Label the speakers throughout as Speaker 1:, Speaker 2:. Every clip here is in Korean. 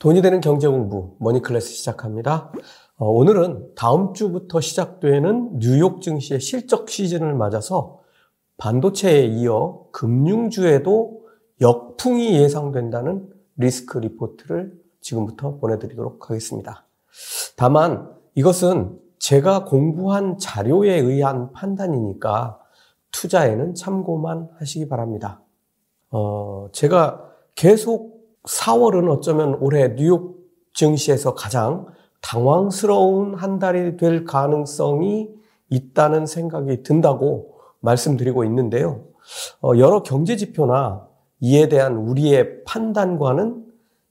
Speaker 1: 돈이 되는 경제 공부 머니클래스 시작합니다. 어, 오늘은 다음 주부터 시작되는 뉴욕 증시의 실적 시즌을 맞아서 반도체에 이어 금융주에도 역풍이 예상된다는 리스크 리포트를 지금부터 보내드리도록 하겠습니다. 다만 이것은 제가 공부한 자료에 의한 판단이니까 투자에는 참고만 하시기 바랍니다. 어, 제가 계속 4월은 어쩌면 올해 뉴욕 증시에서 가장 당황스러운 한 달이 될 가능성이 있다는 생각이 든다고 말씀드리고 있는데요. 어, 여러 경제 지표나 이에 대한 우리의 판단과는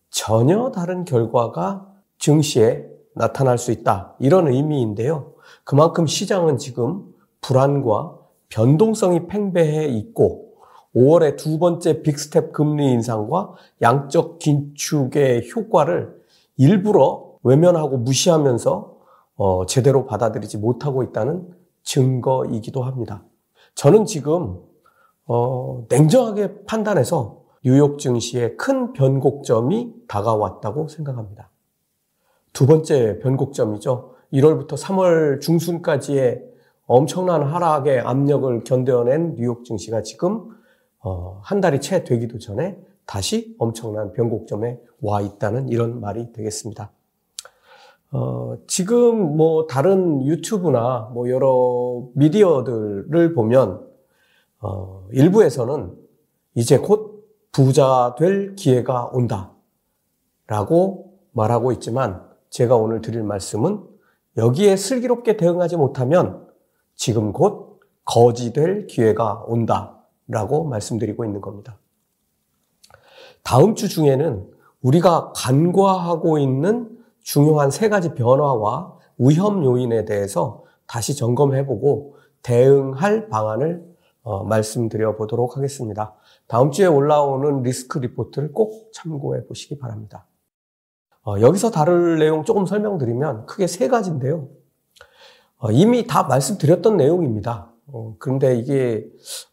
Speaker 1: 전혀 다른 결과가 증시에 나타날 수 있다. 이런 의미인데요. 그만큼 시장은 지금 불안과 변동성이 팽배해 있고 5월에 두 번째 빅스텝 금리 인상과 양적 긴축의 효과를 일부러 외면하고 무시하면서 어, 제대로 받아들이지 못하고 있다는 증거이기도 합니다. 저는 지금 어, 냉정하게 판단해서 뉴욕 증시의 큰 변곡점이 다가왔다고 생각합니다. 두 번째 변곡점이죠. 1월부터 3월 중순까지의 엄청난 하락의 압력을 견뎌낸 뉴욕 증시가 지금 어, 한 달이 채 되기도 전에 다시 엄청난 변곡점에 와 있다는 이런 말이 되겠습니다. 어, 지금 뭐 다른 유튜브나 뭐 여러 미디어들을 보면 어, 일부에서는 이제 곧 부자 될 기회가 온다 라고 말하고 있지만 제가 오늘 드릴 말씀은 여기에 슬기롭게 대응하지 못하면 지금 곧 거지 될 기회가 온다 라고 말씀드리고 있는 겁니다. 다음 주 중에는 우리가 간과하고 있는 중요한 세 가지 변화와 위험 요인에 대해서 다시 점검해보고 대응할 방안을 어, 말씀드려 보도록 하겠습니다. 다음 주에 올라오는 리스크 리포트를 꼭 참고해 보시기 바랍니다. 어, 여기서 다룰 내용 조금 설명드리면 크게 세 가지인데요. 어, 이미 다 말씀드렸던 내용입니다. 어, 그런데 이게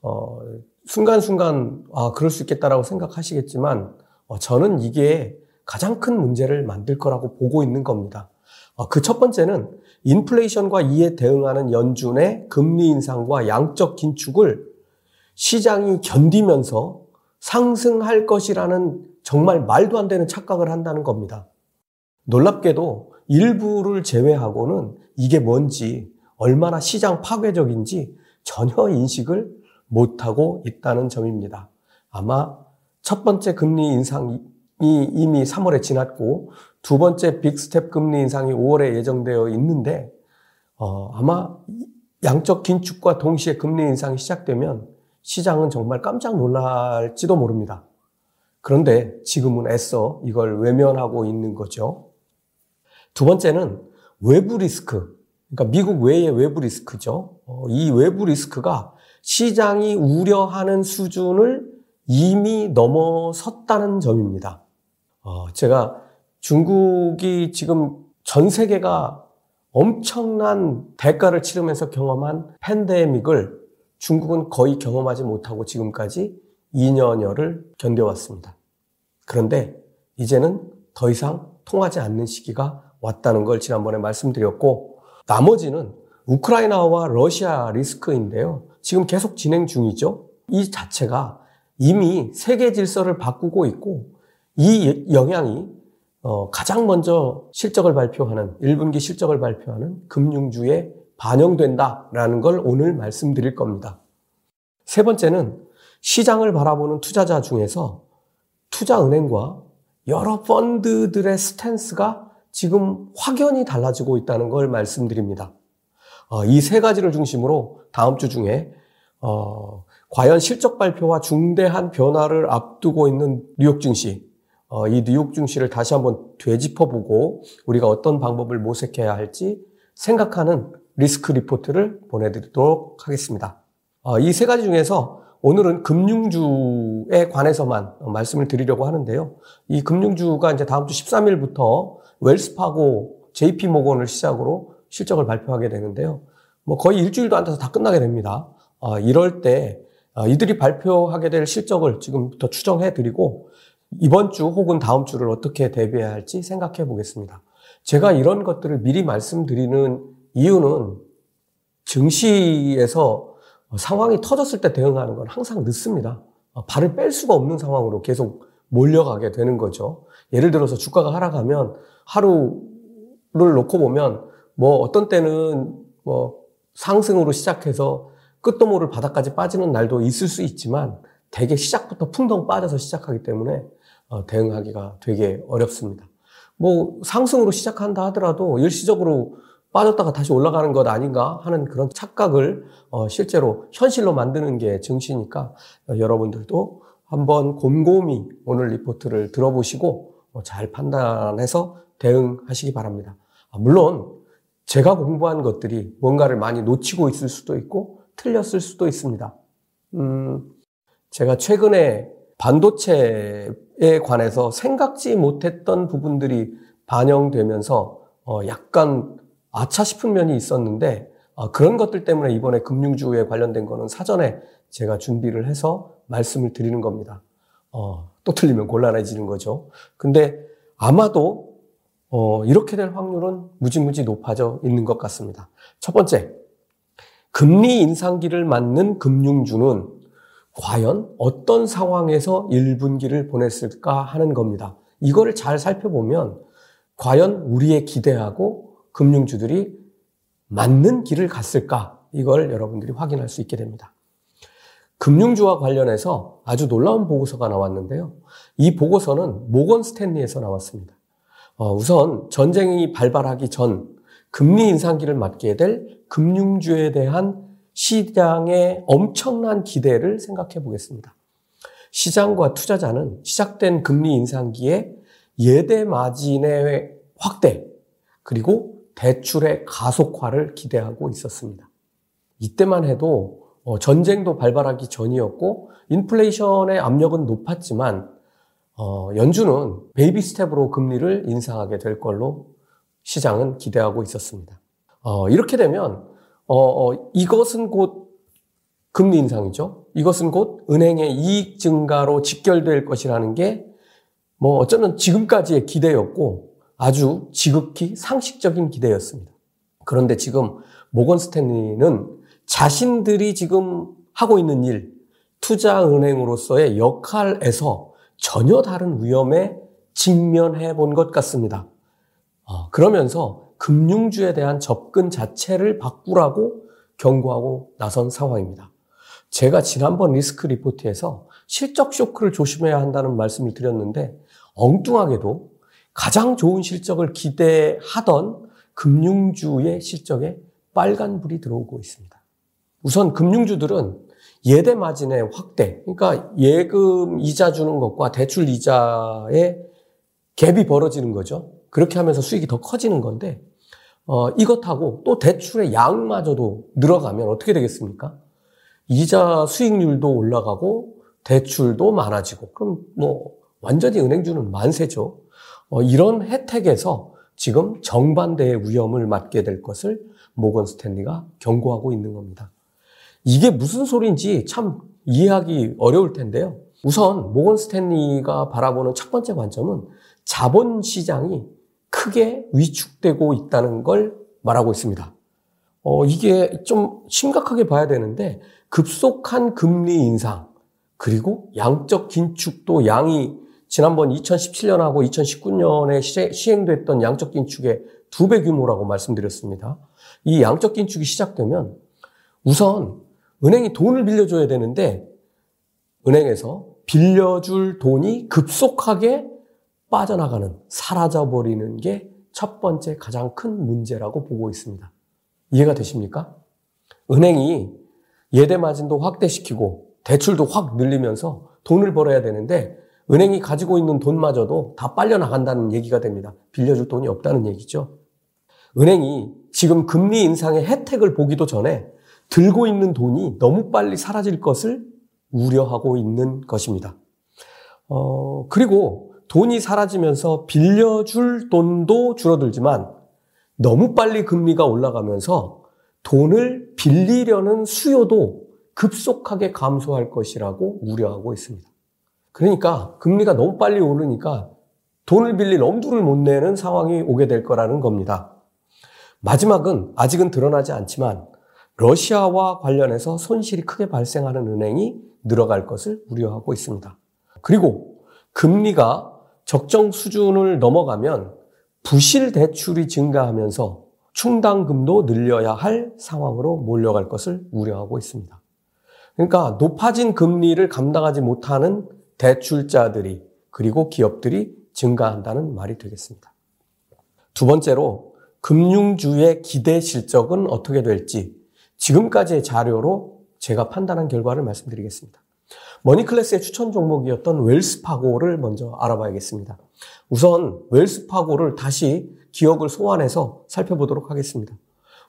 Speaker 1: 어, 순간순간 아 그럴 수 있겠다라고 생각하시겠지만 어, 저는 이게 가장 큰 문제를 만들 거라고 보고 있는 겁니다. 어, 그 첫 번째는 인플레이션과 이에 대응하는 연준의 금리 인상과 양적 긴축을 시장이 견디면서 상승할 것이라는 정말 말도 안 되는 착각을 한다는 겁니다. 놀랍게도 일부를 제외하고는 이게 뭔지 얼마나 시장 파괴적인지 전혀 인식을 못하고 있다는 점입니다. 아마 첫 번째 금리 인상이 이미 3월에 지났고 두 번째 빅스텝 금리 인상이 5월에 예정되어 있는데 어, 아마 양적 긴축과 동시에 금리 인상이 시작되면 시장은 정말 깜짝 놀랄지도 모릅니다. 그런데 지금은 애써 이걸 외면하고 있는 거죠. 두 번째는 외부 리스크, 그러니까 미국 외의 외부 리스크죠. 어, 이 외부 리스크가 시장이 우려하는 수준을 이미 넘어섰다는 점입니다. 어, 제가 중국이 지금 전 세계가 엄청난 대가를 치르면서 경험한 팬데믹을 중국은 거의 경험하지 못하고 지금까지 2년여를 견뎌왔습니다. 그런데 이제는 더 이상 통하지 않는 시기가 왔다는 걸 지난번에 말씀드렸고 나머지는 우크라이나와 러시아 리스크인데요. 지금 계속 진행 중이죠. 이 자체가 이미 세계 질서를 바꾸고 있고 이 영향이 어, 가장 먼저 실적을 발표하는 1분기 실적을 발표하는 금융주에 반영된다라는 걸 오늘 말씀드릴 겁니다. 세 번째는 시장을 바라보는 투자자 중에서 투자은행과 여러 펀드들의 스탠스가 지금 확연히 달라지고 있다는 걸 말씀드립니다. 어, 이세 가지를 중심으로 다음 주 중에 어, 과연 실적 발표와 중대한 변화를 앞두고 있는 뉴욕 증시, 어, 이 뉴욕 증시를 다시 한번 되짚어보고 우리가 어떤 방법을 모색해야 할지 생각하는 리스크 리포트를 보내드리도록 하겠습니다. 어, 이 세 가지 중에서 오늘은 금융주에 관해서만 말씀을 드리려고 하는데요. 이 금융주가 이제 다음 주 13일부터 웰스파고, JP 모건을 시작으로 실적을 발표하게 되는데요. 뭐 거의 일주일도 안 돼서 다 끝나게 됩니다. 어, 이럴 때 어, 이들이 발표하게 될 실적을 지금부터 추정해 드리고 이번 주 혹은 다음 주를 어떻게 대비해야 할지 생각해 보겠습니다. 제가 이런 것들을 미리 말씀드리는 이유는 증시에서 상황이 터졌을 때 대응하는 건 항상 늦습니다. 발을 뺄 수가 없는 상황으로 계속 몰려가게 되는 거죠. 예를 들어서 주가가 하락하면 하루를 놓고 보면 뭐 어떤 때는 뭐 상승으로 시작해서 끝도 모를 바닥까지 빠지는 날도 있을 수 있지만 대개 시작부터 풍덩 빠져서 시작하기 때문에 어, 대응하기가 되게 어렵습니다. 뭐 상승으로 시작한다 하더라도 일시적으로 빠졌다가 다시 올라가는 것 아닌가 하는 그런 착각을 어, 실제로 현실로 만드는 게 증시니까 어, 여러분들도 한번 곰곰이 오늘 리포트를 들어보시고 잘 판단해서 대응하시기 바랍니다. 아, 물론 제가 공부한 것들이 뭔가를 많이 놓치고 있을 수도 있고 틀렸을 수도 있습니다. 음, 제가 최근에 반도체에 관해서 생각지 못했던 부분들이 반영되면서 어, 약간 아차 싶은 면이 있었는데 어, 그런 것들 때문에 이번에 금융주에 관련된 거는 사전에 제가 준비를 해서 말씀을 드리는 겁니다. 어, 또 틀리면 곤란해지는 거죠. 근데 아마도 어, 이렇게 될 확률은 무지무지 높아져 있는 것 같습니다. 첫 번째, 금리 인상기를 맞는 금융주는 과연 어떤 상황에서 1분기를 보냈을까 하는 겁니다. 이거를 잘 살펴보면 과연 우리의 기대하고 금융주들이 맞는 길을 갔을까? 이걸 여러분들이 확인할 수 있게 됩니다. 금융주와 관련해서 아주 놀라운 보고서가 나왔는데요. 이 보고서는 모건 스탠리에서 나왔습니다. 어, 우선 전쟁이 발발하기 전 금리 인상기를 맞게 될 금융주에 대한 시장의 엄청난 기대를 생각해 보겠습니다. 시장과 투자자는 시작된 금리 인상기에 예대 마진의 확대 그리고 대출의 가속화를 기대하고 있었습니다. 이때만 해도 어, 전쟁도 발발하기 전이었고 인플레이션의 압력은 높았지만 어, 연준은 baby step으로 금리를 인상하게 될 걸로 시장은 기대하고 있었습니다. 어, 이렇게 되면 어, 어, 이것은 곧 금리 인상이죠. 이것은 곧 은행의 이익 증가로 직결될 것이라는 게 뭐 어쩌면 지금까지의 기대였고 아주 지극히 상식적인 기대였습니다. 그런데 지금 모건 스탠리는 자신들이 지금 하고 있는 일, 투자 은행으로서의 역할에서 전혀 다른 위험에 직면해 본 것 같습니다. 어, 그러면서 금융주에 대한 접근 자체를 바꾸라고 경고하고 나선 상황입니다. 제가 지난번 리스크 리포트에서 실적 쇼크를 조심해야 한다는 말씀을 드렸는데 엉뚱하게도 가장 좋은 실적을 기대하던 금융주의 실적에 빨간불이 들어오고 있습니다. 우선 금융주들은 예대 마진의 확대, 그러니까 예금 이자 주는 것과 대출 이자의 갭이 벌어지는 거죠. 그렇게 하면서 수익이 더 커지는 건데, 어, 이것하고 또 대출의 양마저도 늘어가면 어떻게 되겠습니까? 이자 수익률도 올라가고 대출도 많아지고, 그럼 뭐 완전히 은행주는 만세죠. 어, 이런 혜택에서 지금 정반대의 위험을 맞게 될 것을 모건 스탠리가 경고하고 있는 겁니다. 이게 무슨 소리인지 참 이해하기 어려울 텐데요. 우선 모건 스탠리가 바라보는 첫 번째 관점은 자본 시장이 크게 위축되고 있다는 걸 말하고 있습니다. 어, 이게 좀 심각하게 봐야 되는데 급속한 금리 인상 그리고 양적 긴축도 양이 지난번 2017년하고 2019년에 시행됐던 양적 긴축의 두 배 규모라고 말씀드렸습니다. 이 양적 긴축이 시작되면 우선 은행이 돈을 빌려줘야 되는데 은행에서 빌려줄 돈이 급속하게 빠져나가는, 사라져버리는 게 첫 번째 가장 큰 문제라고 보고 있습니다. 이해가 되십니까? 은행이 예대 마진도 확대시키고 대출도 확 늘리면서 돈을 벌어야 되는데 은행이 가지고 있는 돈마저도 다 빨려 나간다는 얘기가 됩니다. 빌려줄 돈이 없다는 얘기죠. 은행이 지금 금리 인상의 혜택을 보기도 전에 들고 있는 돈이 너무 빨리 사라질 것을 우려하고 있는 것입니다. 어, 그리고 돈이 사라지면서 빌려줄 돈도 줄어들지만 너무 빨리 금리가 올라가면서 돈을 빌리려는 수요도 급속하게 감소할 것이라고 우려하고 있습니다. 그러니까 금리가 너무 빨리 오르니까 돈을 빌릴 엄두를 못 내는 상황이 오게 될 거라는 겁니다. 마지막은 아직은 드러나지 않지만 러시아와 관련해서 손실이 크게 발생하는 은행이 늘어갈 것을 우려하고 있습니다. 그리고 금리가 적정 수준을 넘어가면 부실 대출이 증가하면서 충당금도 늘려야 할 상황으로 몰려갈 것을 우려하고 있습니다. 그러니까 높아진 금리를 감당하지 못하는 대출자들이 그리고 기업들이 증가한다는 말이 되겠습니다. 두 번째로 금융주의 기대 실적은 어떻게 될지 지금까지의 자료로 제가 판단한 결과를 말씀드리겠습니다. 머니클래스의 추천 종목이었던 웰스파고를 먼저 알아봐야겠습니다. 우선 웰스파고를 다시 기억을 소환해서 살펴보도록 하겠습니다.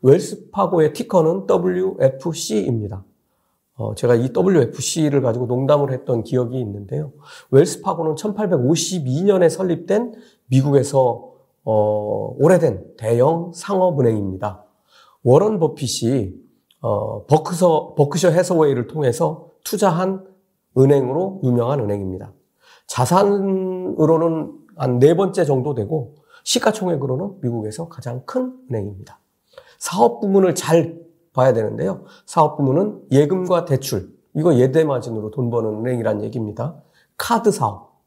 Speaker 1: 웰스파고의 ticker는 WFC입니다. 어, 제가 이 WFC를 가지고 농담을 했던 기억이 있는데요. 웰스파고는 1852년에 설립된 미국에서 어, 오래된 대형 상업은행입니다. 워런 버핏이 어, 버크서, 버크셔 해서웨이를 통해서 투자한 은행으로 유명한 은행입니다. 자산으로는 한 네 번째 정도 되고 시가총액으로는 미국에서 가장 큰 은행입니다. 사업 부문을 잘 봐야 되는데요. 사업 부문은 예금과 대출, 이거 예대 마진으로 돈 버는 은행이란 얘기입니다. 카드 사업.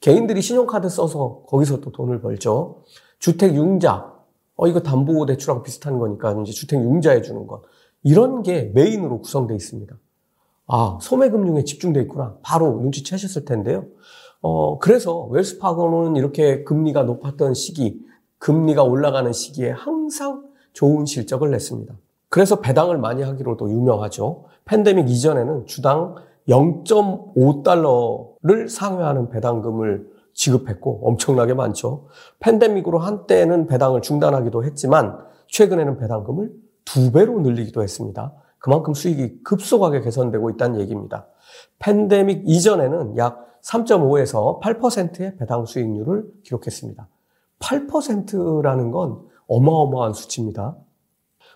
Speaker 1: 개인들이 신용카드 써서 거기서 또 돈을 벌죠. 주택 융자. 어, 이거 담보 대출하고 비슷한 거니까 이제 주택 융자해 주는 것. 이런 게 메인으로 구성되어 있습니다. 아, 소매금융에 집중되어 있구나. 바로 눈치채셨을 텐데요. 어, 그래서 웰스파고는 이렇게 금리가 높았던 시기, 금리가 올라가는 시기에 항상 좋은 실적을 냈습니다. 그래서 배당을 많이 하기로도 유명하죠. 팬데믹 이전에는 주당 0.5달러를 상회하는 배당금을 지급했고 엄청나게 많죠. 팬데믹으로 한때는 배당을 중단하기도 했지만 최근에는 배당금을 두 배로 늘리기도 했습니다. 그만큼 수익이 급속하게 개선되고 있다는 얘기입니다. 팬데믹 이전에는 약 3.5에서 8%의 배당 수익률을 기록했습니다. 8%라는 건 어마어마한 수치입니다.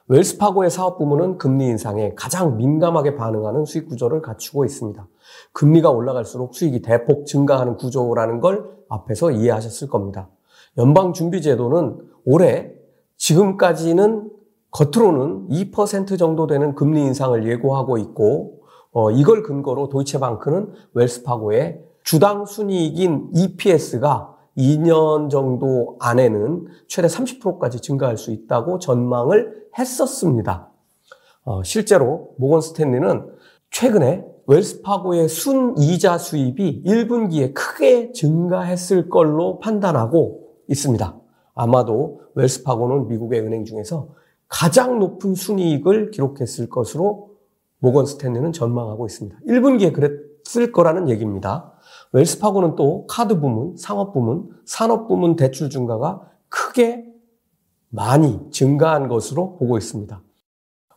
Speaker 1: 웰스파고의 사업 부문은 금리 인상에 가장 민감하게 반응하는 수익 구조를 갖추고 있습니다. 금리가 올라갈수록 수익이 대폭 증가하는 구조라는 걸 앞에서 이해하셨을 겁니다. 연방준비제도는 올해 지금까지는 겉으로는 2% 정도 되는 금리 인상을 예고하고 있고 어, 이걸 근거로 도이체방크는 웰스파고의 주당 순이익인 EPS가 2년 정도 안에는 최대 30%까지 증가할 수 있다고 전망을 했었습니다. 어, 실제로 모건 스탠리는 최근에 웰스파고의 순이자 수입이 1분기에 크게 증가했을 걸로 판단하고 있습니다. 아마도 웰스파고는 미국의 은행 중에서 가장 높은 순이익을 기록했을 것으로 모건 스탠리는 전망하고 있습니다. 1분기에 그랬을 거라는 얘기입니다. 웰스파고는 또 카드 부문, 상업 부문, 산업 부문 대출 증가가 크게 많이 증가한 것으로 보고 있습니다.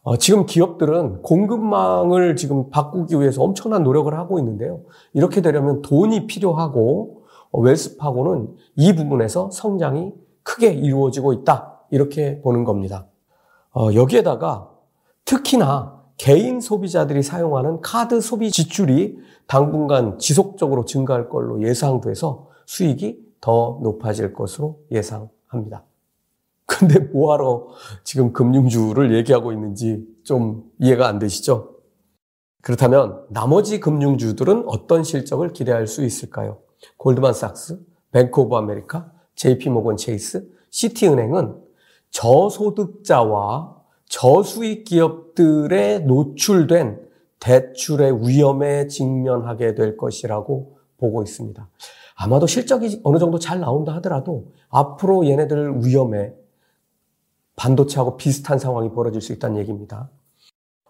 Speaker 1: 어, 지금 기업들은 공급망을 지금 바꾸기 위해서 엄청난 노력을 하고 있는데요. 이렇게 되려면 돈이 필요하고 어, 웰스파고는 이 부분에서 성장이 크게 이루어지고 있다. 이렇게 보는 겁니다. 어, 여기에다가 특히나 개인 소비자들이 사용하는 카드 소비 지출이 당분간 지속적으로 증가할 걸로 예상돼서 수익이 더 높아질 것으로 예상합니다. 근데 뭐하러 지금 금융주를 얘기하고 있는지 좀 이해가 안 되시죠? 그렇다면 나머지 금융주들은 어떤 실적을 기대할 수 있을까요? 골드만삭스, 뱅크 오브 아메리카, JP 모건 체이스, 시티은행은 저소득자와 저수익 기업들에 노출된 대출의 위험에 직면하게 될 것이라고 보고 있습니다. 아마도 실적이 어느 정도 잘 나온다 하더라도 앞으로 얘네들 위험에 반도체하고 비슷한 상황이 벌어질 수 있다는 얘기입니다.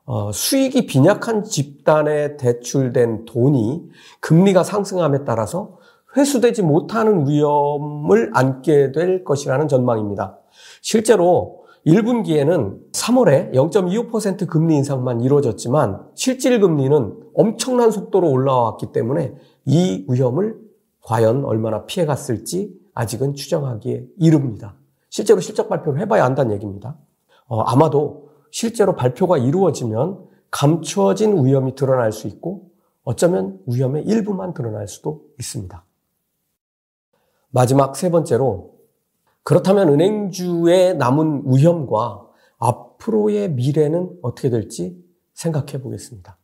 Speaker 1: 어, 수익이 빈약한 집단에 대출된 돈이 금리가 상승함에 따라서 회수되지 못하는 위험을 안게 될 것이라는 전망입니다. 실제로 1분기에는 3월에 0.25% 금리 인상만 이루어졌지만 실질 금리는 엄청난 속도로 올라왔기 때문에 이 위험을 과연 얼마나 피해갔을지 아직은 추정하기에 이릅니다. 실제로 실적 발표를 해봐야 한다는 얘기입니다. 어, 아마도 실제로 발표가 이루어지면 감추어진 위험이 드러날 수 있고 어쩌면 위험의 일부만 드러날 수도 있습니다. 마지막 세 번째로 그렇다면 은행주의 남은 위험과 앞으로의 미래는 어떻게 될지 생각해 보겠습니다.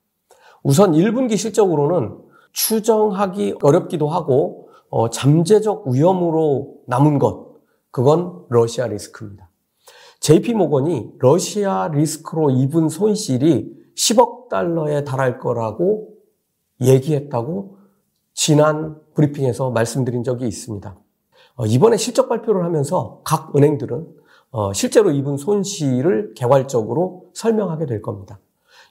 Speaker 1: 우선 1분기 실적으로는 추정하기 어렵기도 하고 어, 잠재적 위험으로 남은 것 그건 러시아 리스크입니다. JP 모건이 러시아 리스크로 입은 손실이 10억 달러에 달할 거라고 얘기했다고 지난 브리핑에서 말씀드린 적이 있습니다. 어, 이번에 실적 발표를 하면서 각 은행들은 어, 실제로 입은 손실을 개괄적으로 설명하게 될 겁니다.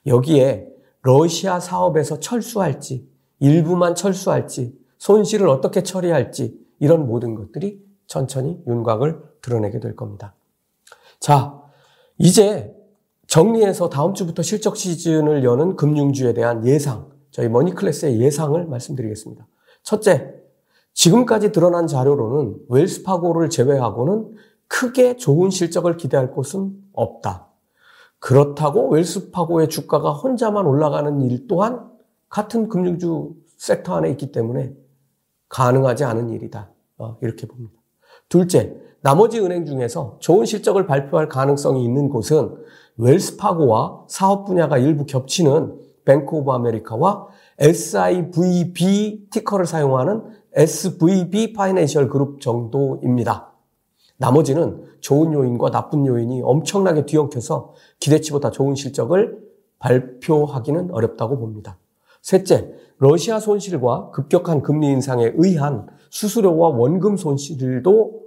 Speaker 1: 여기에 러시아 사업에서 철수할지, 일부만 철수할지, 손실을 어떻게 처리할지, 이런 모든 것들이 천천히 윤곽을 드러내게 될 겁니다. 자, 이제 정리해서 다음 주부터 실적 시즌을 여는 금융주에 대한 예상, 저희 머니클래스의 예상을 말씀드리겠습니다. 첫째, 지금까지 드러난 자료로는 웰스파고를 제외하고는 크게 좋은 실적을 기대할 곳은 없다. 그렇다고 웰스파고의 주가가 혼자만 올라가는 일 또한 같은 금융주 섹터 안에 있기 때문에 가능하지 않은 일이다. 어, 이렇게 봅니다. 둘째, 나머지 은행 중에서 좋은 실적을 발표할 가능성이 있는 곳은 웰스파고와 사업 분야가 일부 겹치는 뱅크 오브 아메리카와 SIVB 티커를 사용하는 SVB 파이낸셜 그룹 정도입니다. 나머지는 좋은 요인과 나쁜 요인이 엄청나게 뒤엉켜서 기대치보다 좋은 실적을 발표하기는 어렵다고 봅니다. 셋째, 러시아 손실과 급격한 금리 인상에 의한 수수료와 원금 손실도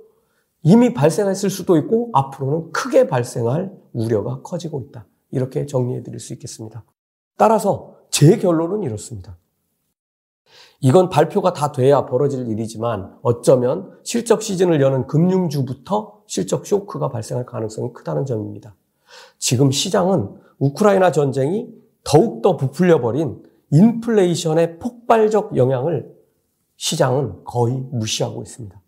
Speaker 1: 이미 발생했을 수도 있고 앞으로는 크게 발생할 우려가 커지고 있다. 이렇게 정리해 드릴 수 있겠습니다. 따라서 제 결론은 이렇습니다. 이건 발표가 다 돼야 벌어질 일이지만 어쩌면 실적 시즌을 여는 금융주부터 실적 쇼크가 발생할 가능성이 크다는 점입니다. 지금 시장은 우크라이나 전쟁이 더욱더 부풀려버린 인플레이션의 폭발적 영향을 시장은 거의 무시하고 있습니다.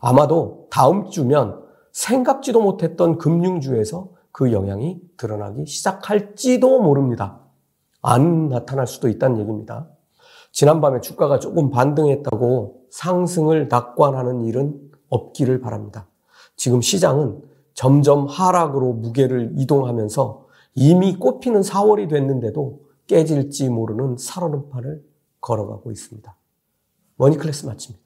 Speaker 1: 아마도 다음 주면 생각지도 못했던 금융주에서 그 영향이 드러나기 시작할지도 모릅니다. 안 나타날 수도 있다는 얘기입니다. 지난밤에 주가가 조금 반등했다고 상승을 낙관하는 일은 없기를 바랍니다. 지금 시장은 점점 하락으로 무게를 이동하면서 이미 꽃피는 4월이 됐는데도 깨질지 모르는 살얼음판을 걸어가고 있습니다. 머니클래스 마칩니다.